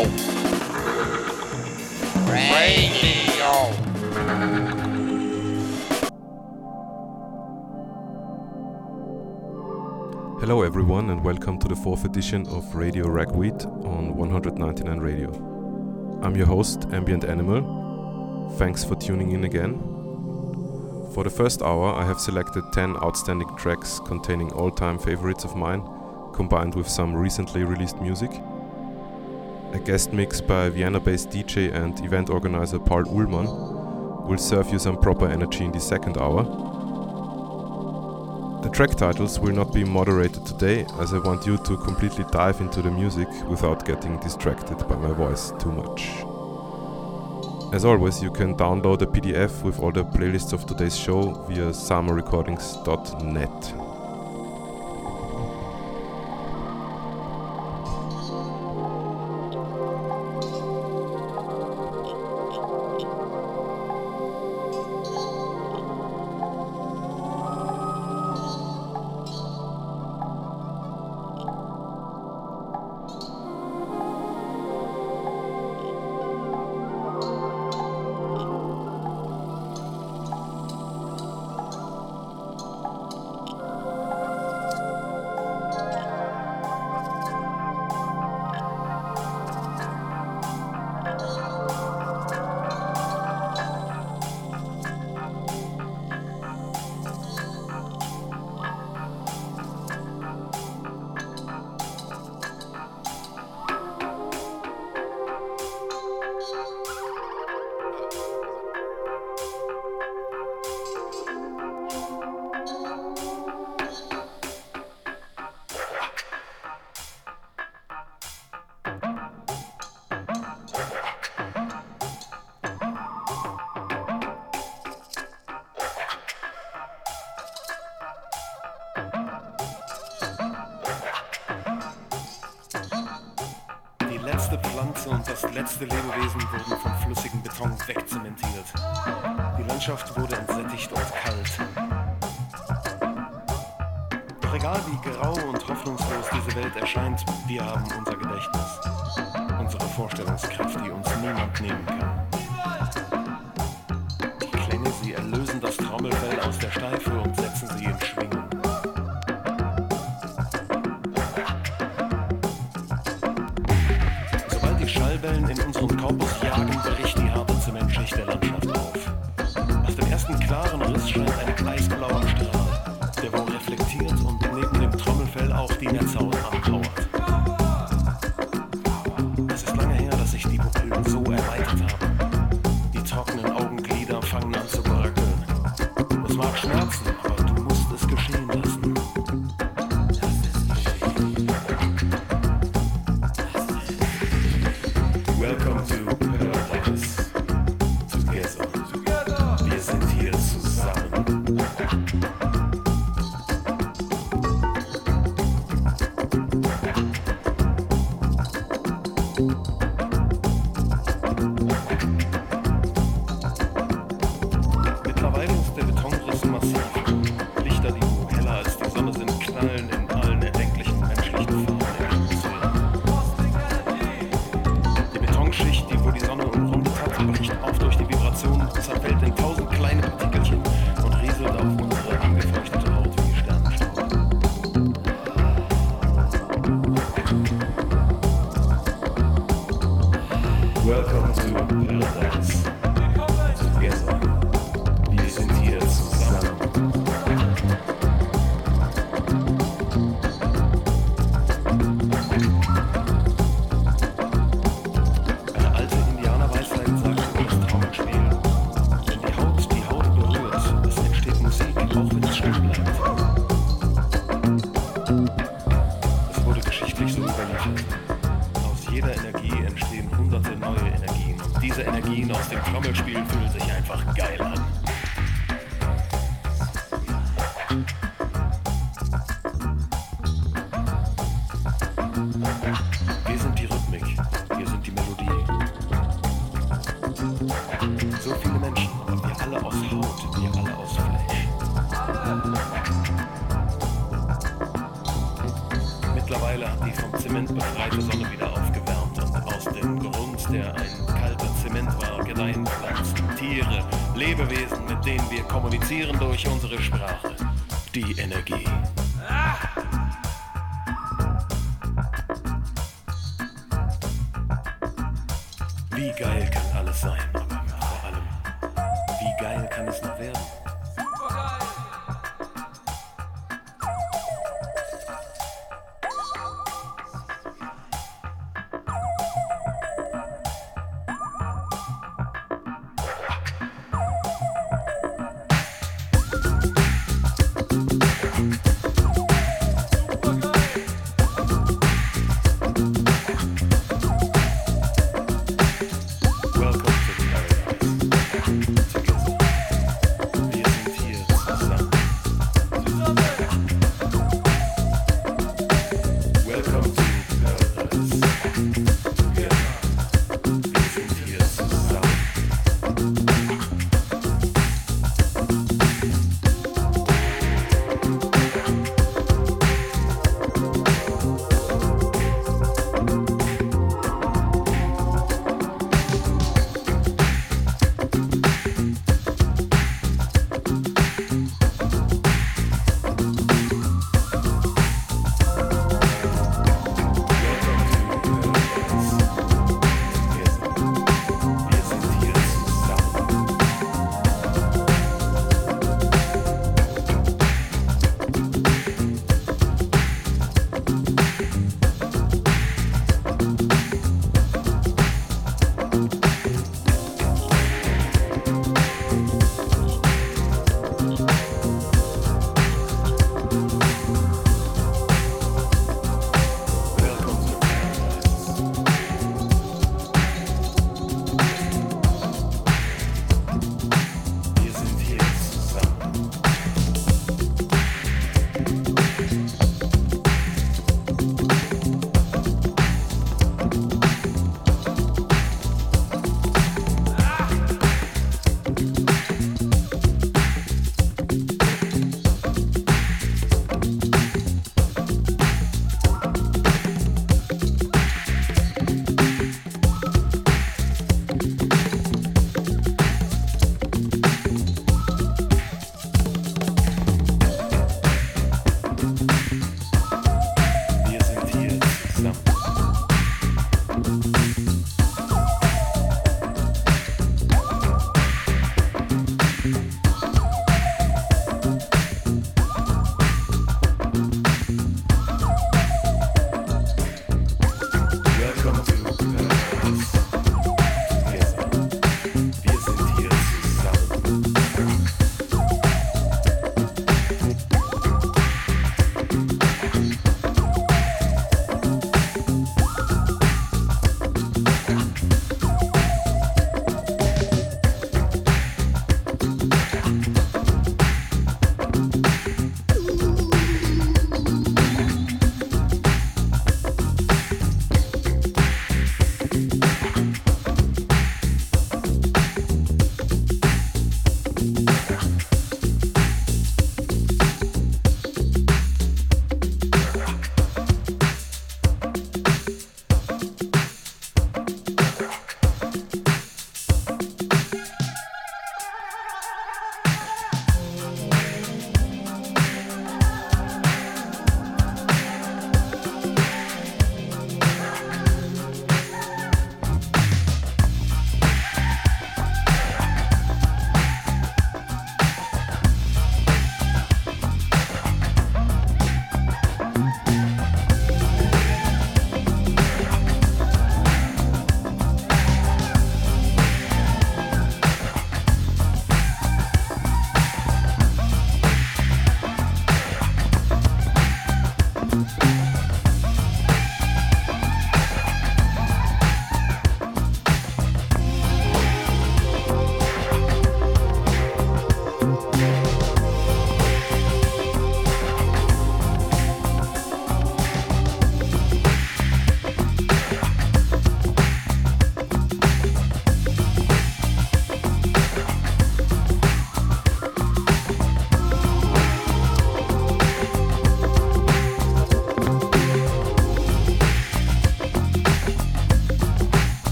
Radio. Hello, everyone, and welcome to the fourth edition of Radio Ragweed on 199 Radio. I'm your host, Ambient Animal. Thanks for tuning in again. For the first hour, I have selected 10 outstanding tracks containing all time favorites of mine, combined with some recently released music a guest mix by Vienna based DJ and event organizer Paul Uhlmann will serve you some proper energy in the second hour. The track titles will not be moderated today as I want you to completely dive into the music without getting distracted by my voice too much. As always, you can download a PDF with all the playlists of today's show via samarecordings.net.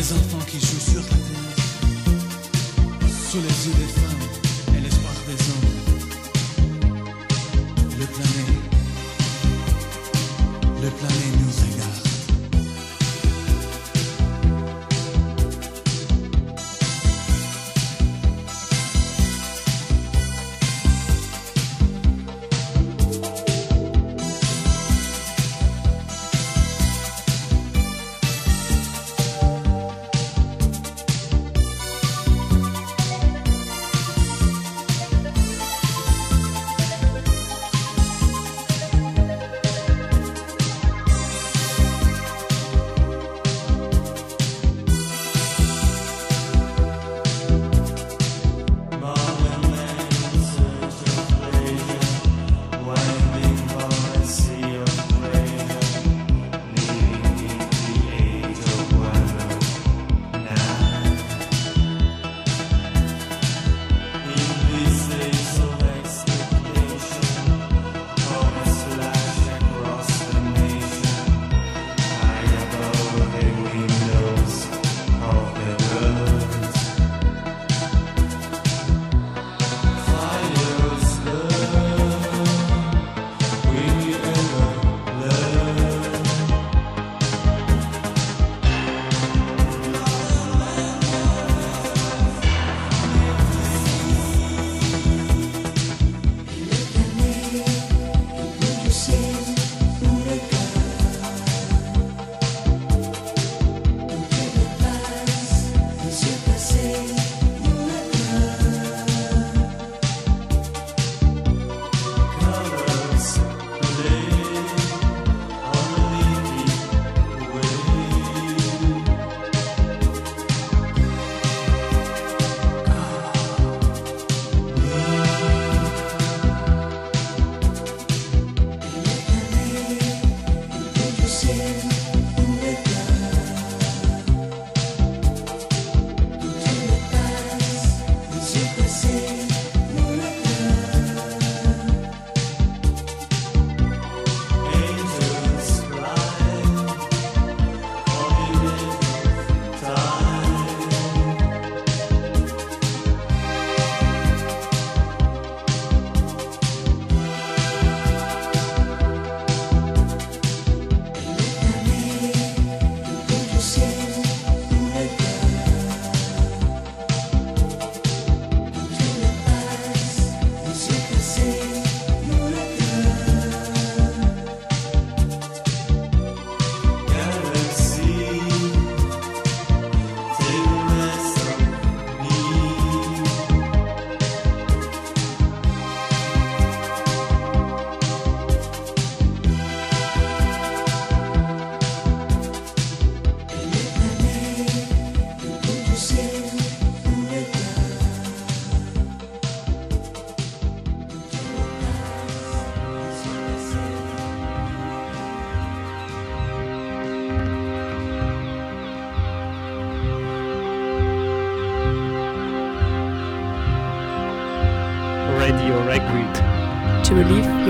is a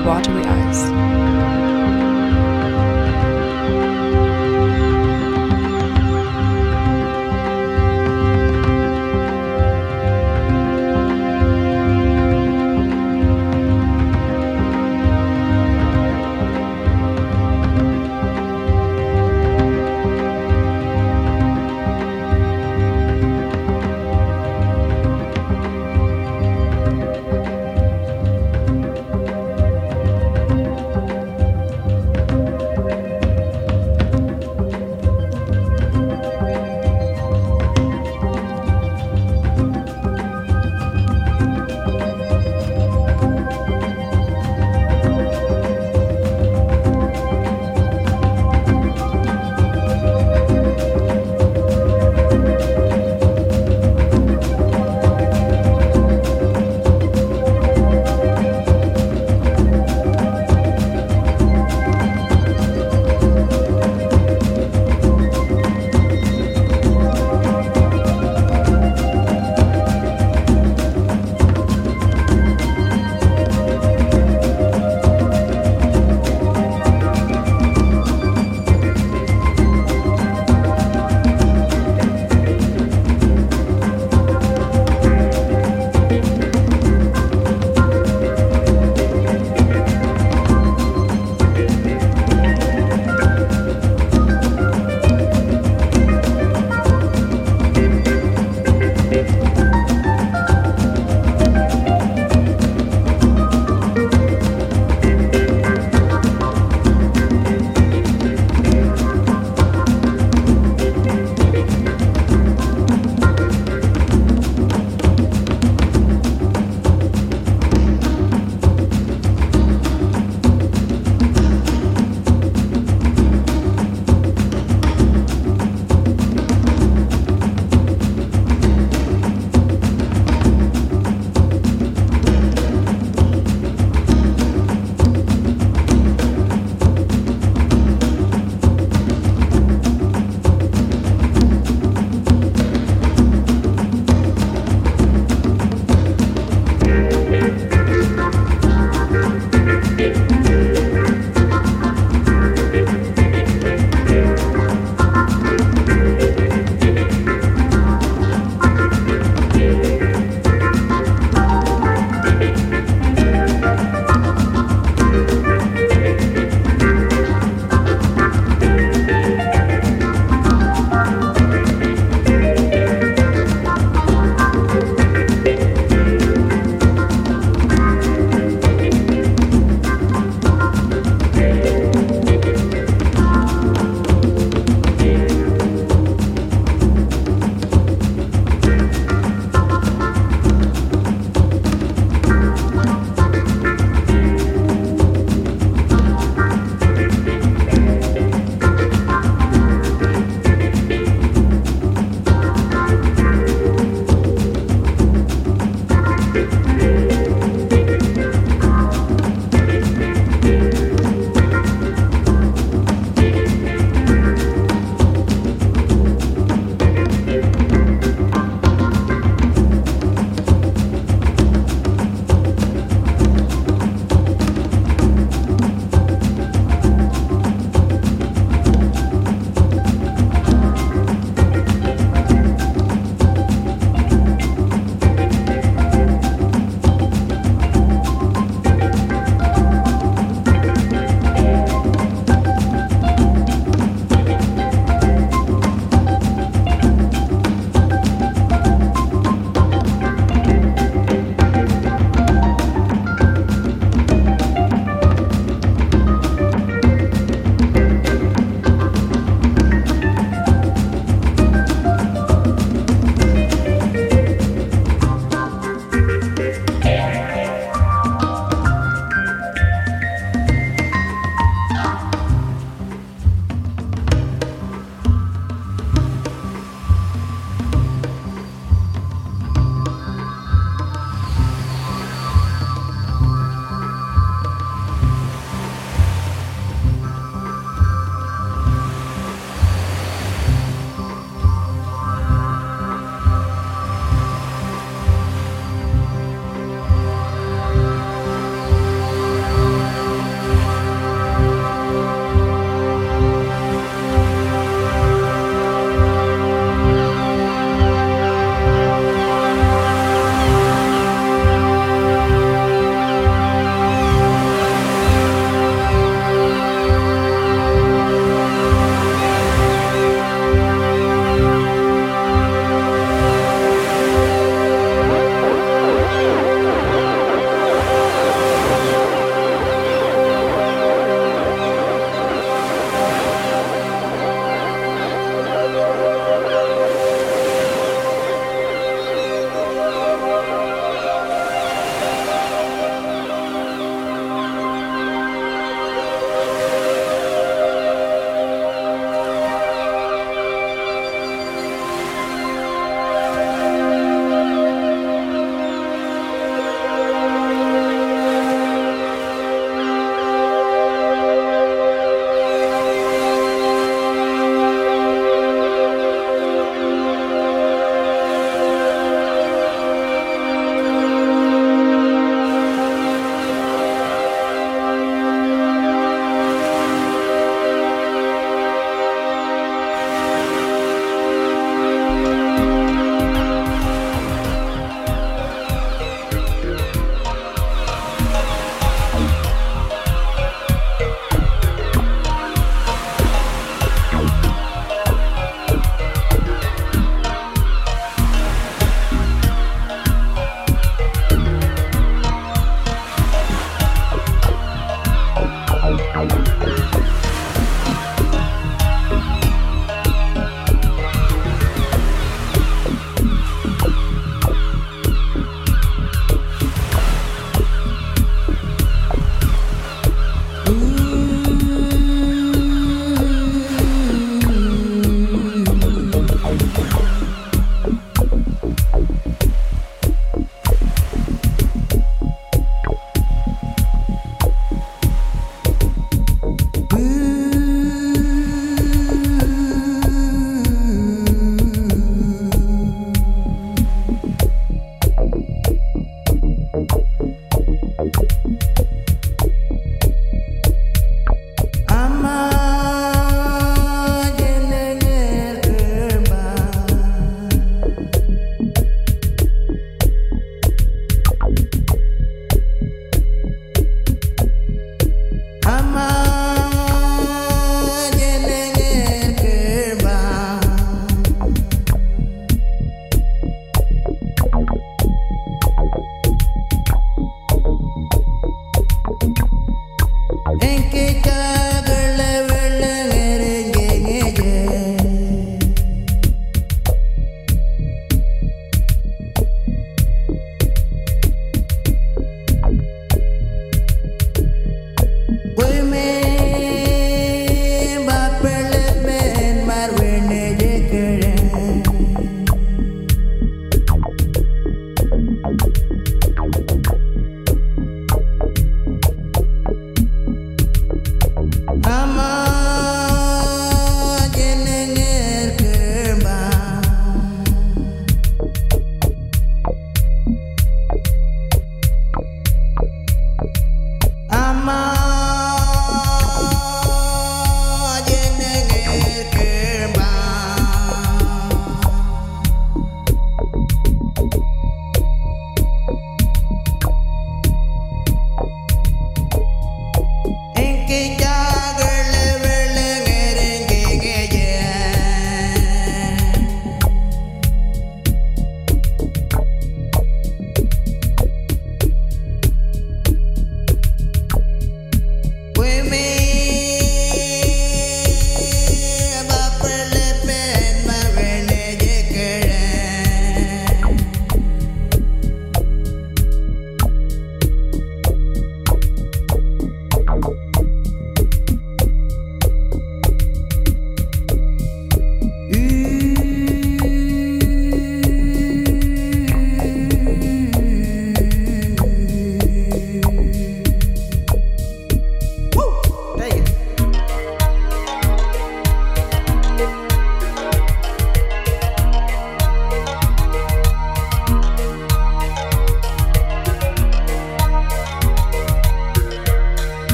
watery eyes.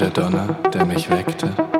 der Donner, der mich weckte.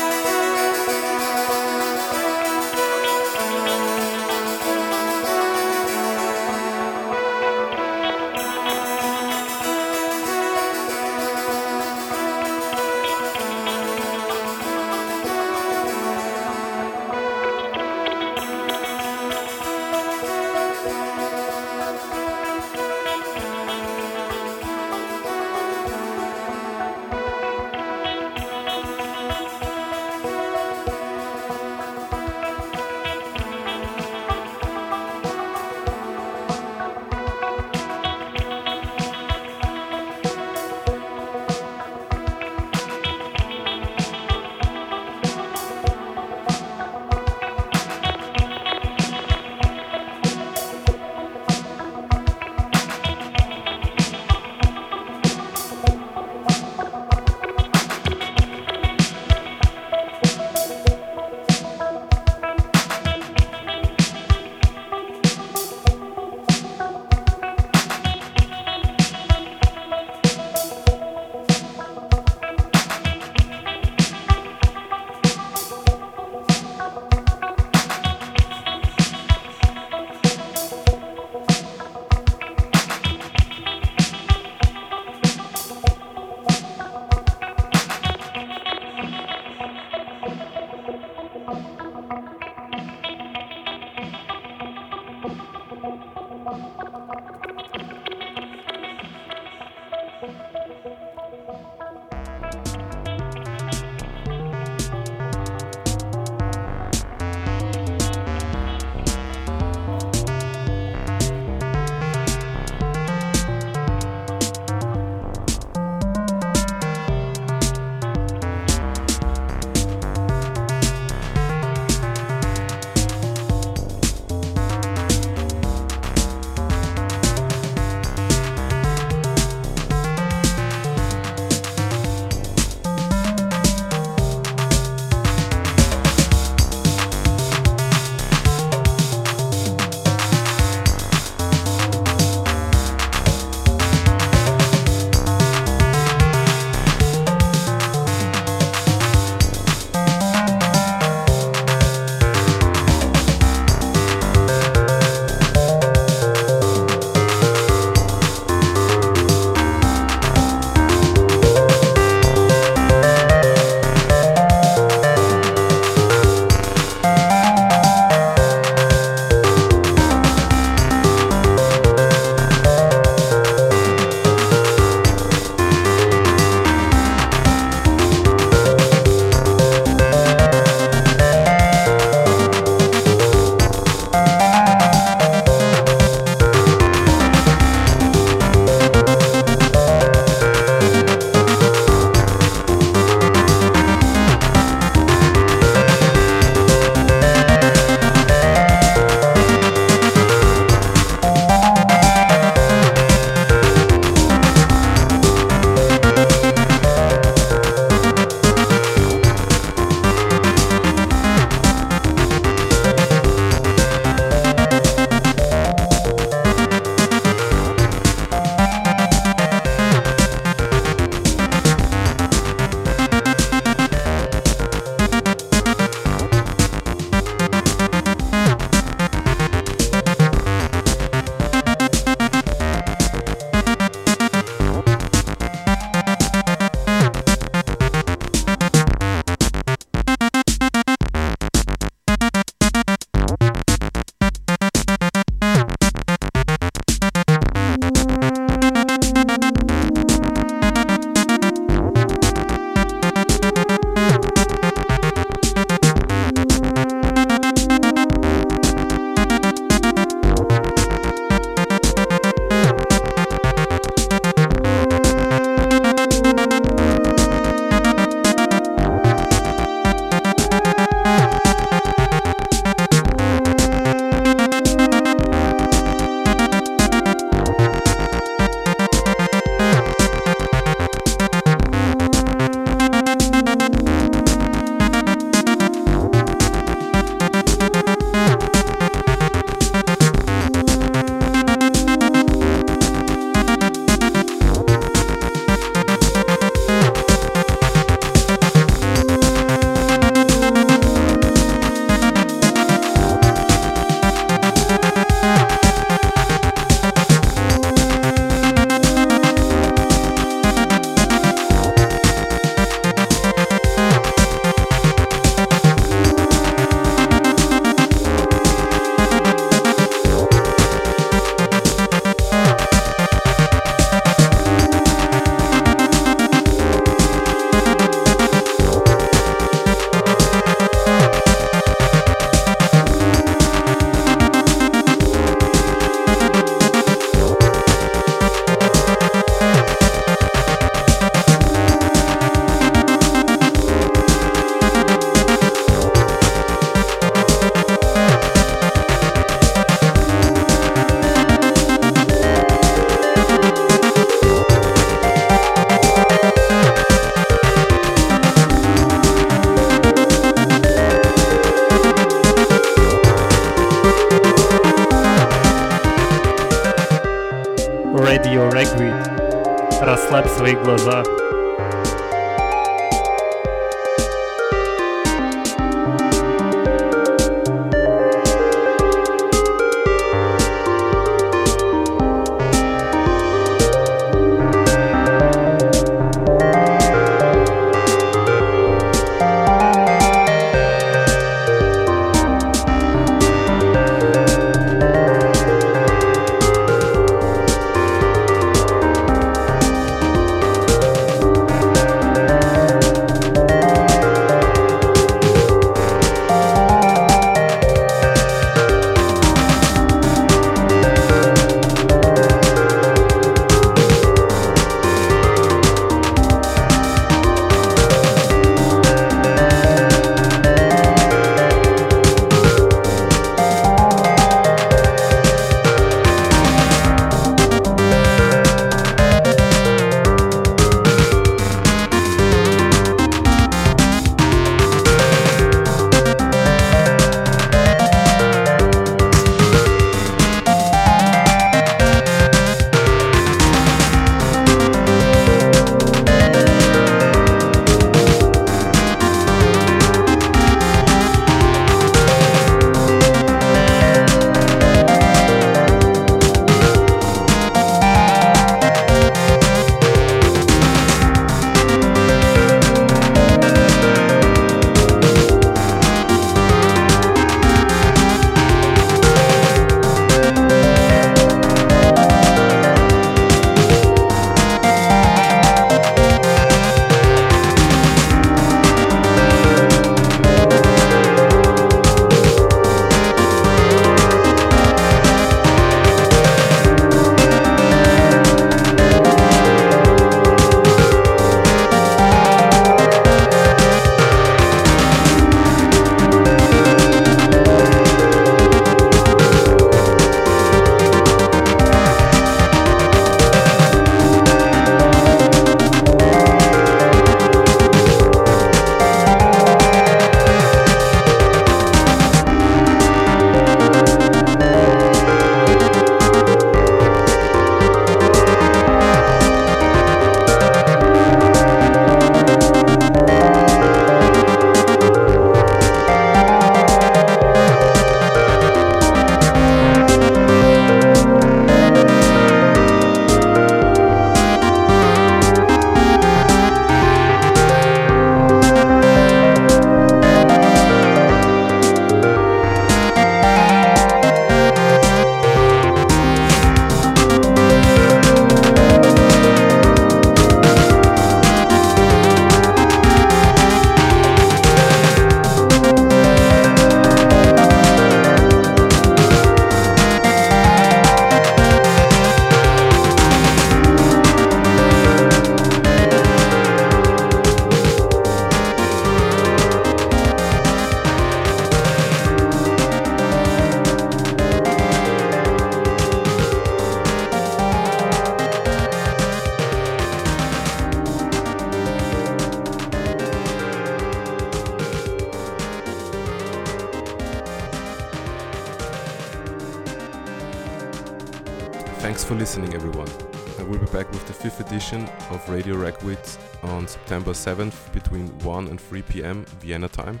On September 7th between 1 and 3 pm Vienna time.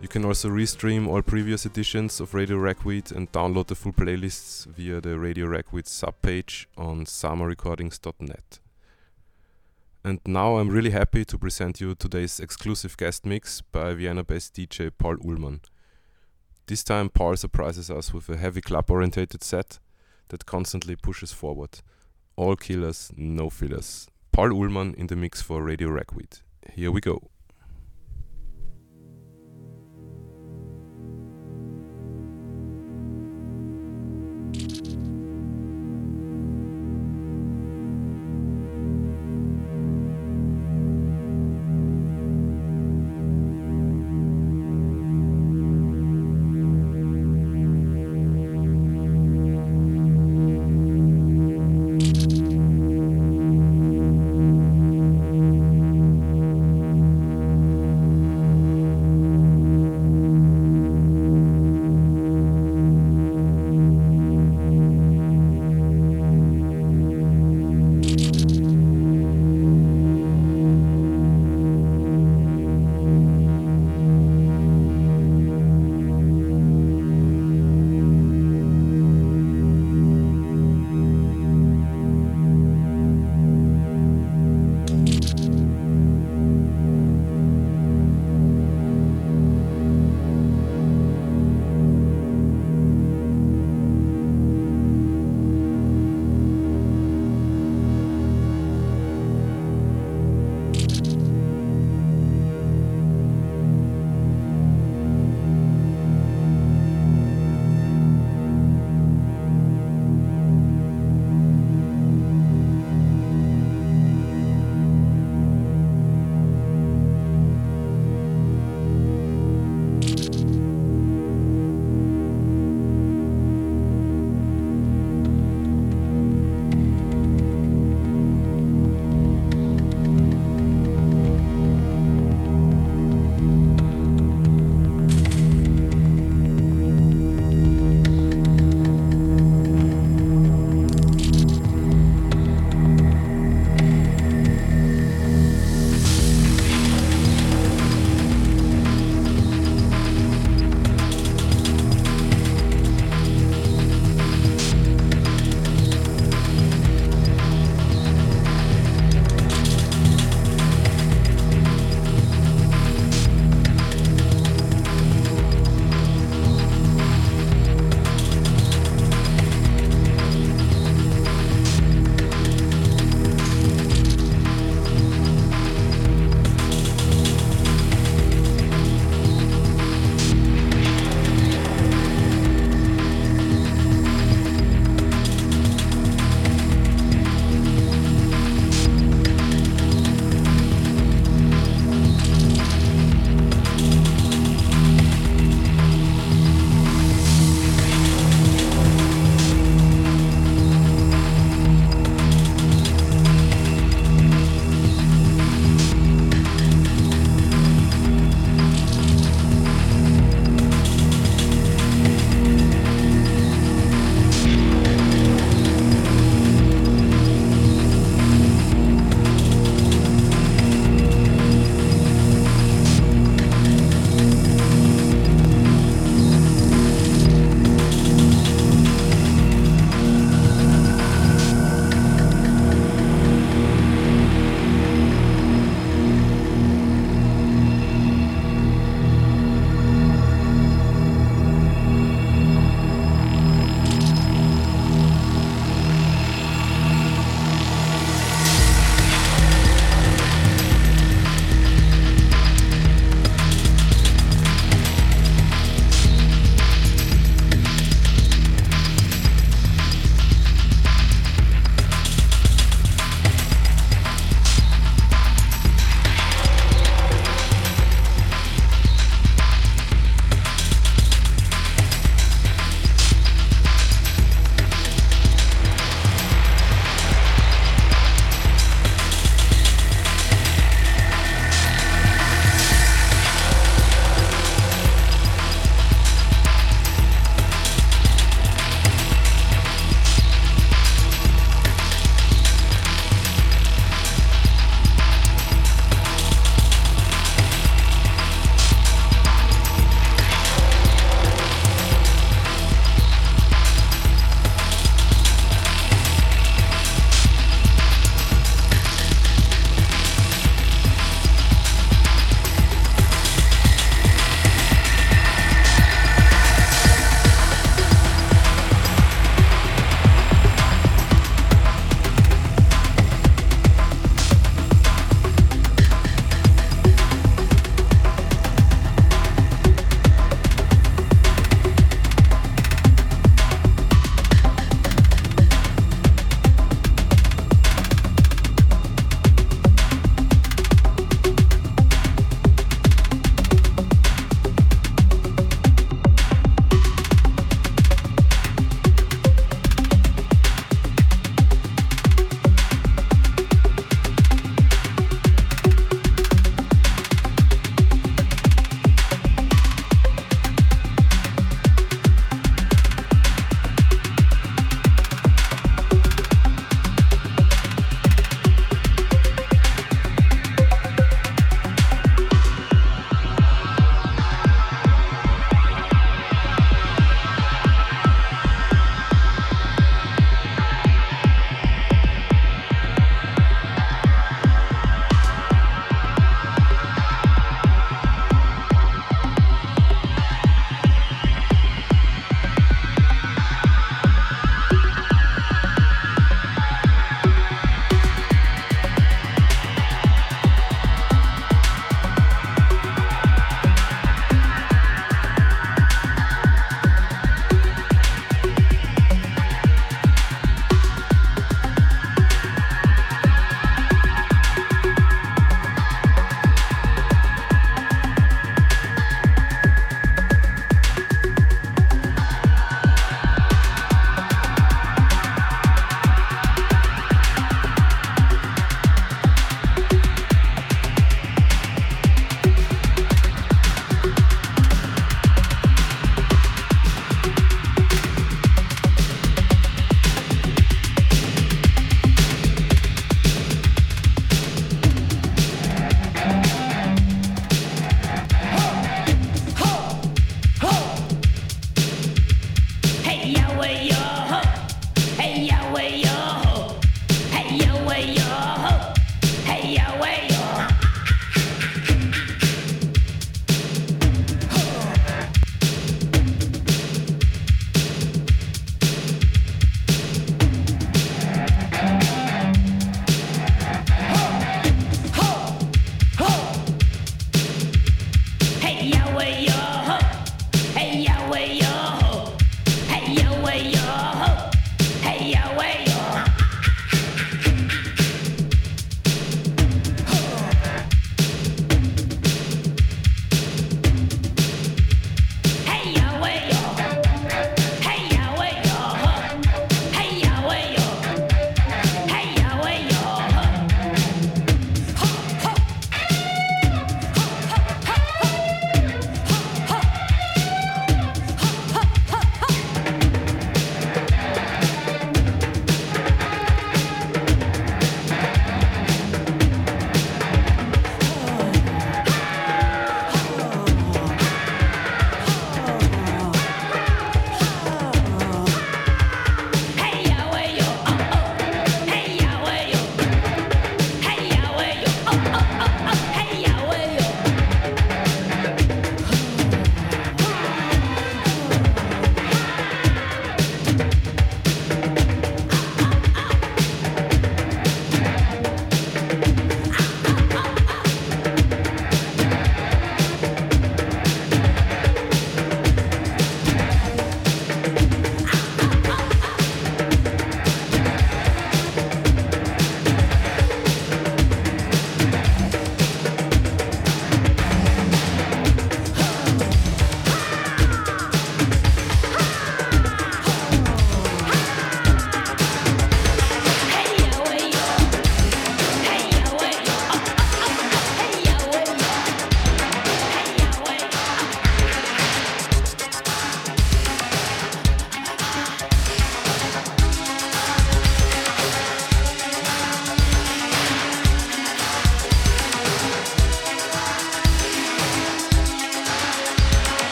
You can also restream all previous editions of Radio Ragweed and download the full playlists via the Radio Ragweed subpage on samarecordings.net. And now I'm really happy to present you today's exclusive guest mix by Vienna based DJ Paul Uhlmann. This time, Paul surprises us with a heavy club orientated set that constantly pushes forward. All killers, no fillers. Paul Uhlmann in the mix for Radio Ragweed. Here we go.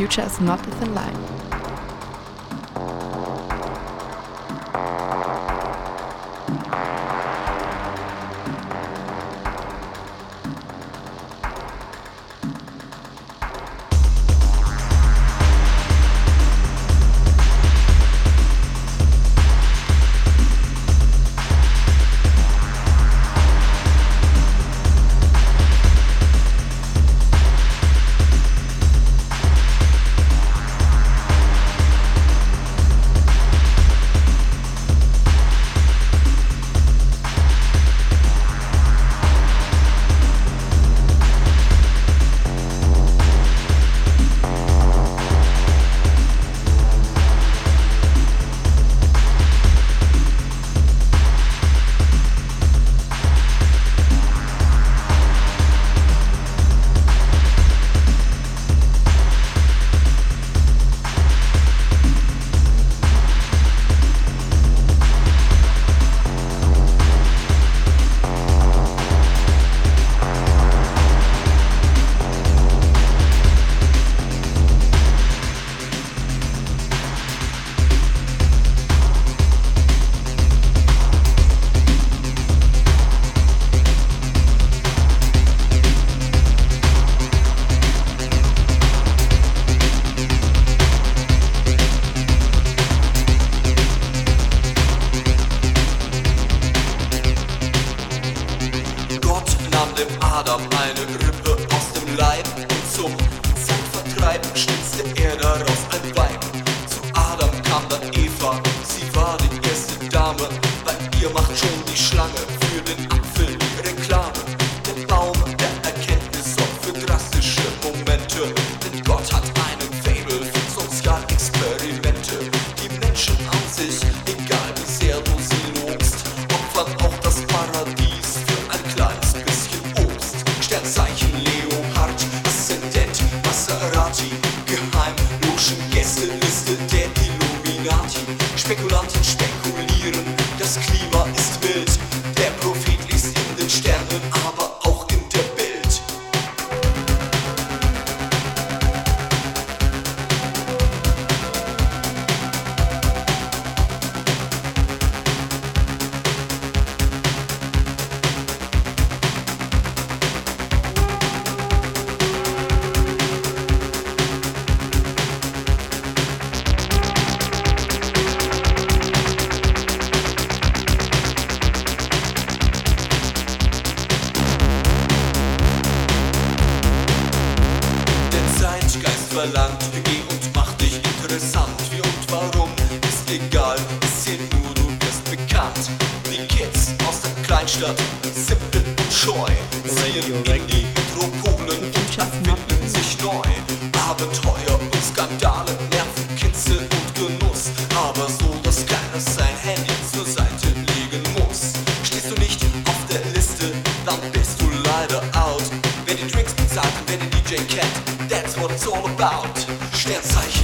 future is not within life. unser Land. Geh und mach dich interessant. Wie und warum ist egal. Bisschen nur, du bist bekannt. Die Kids aus der Kleinstadt simpel und scheu. Ziehen in die Metropolen und finden sich neu. Abenteuer. about Sternzeichen.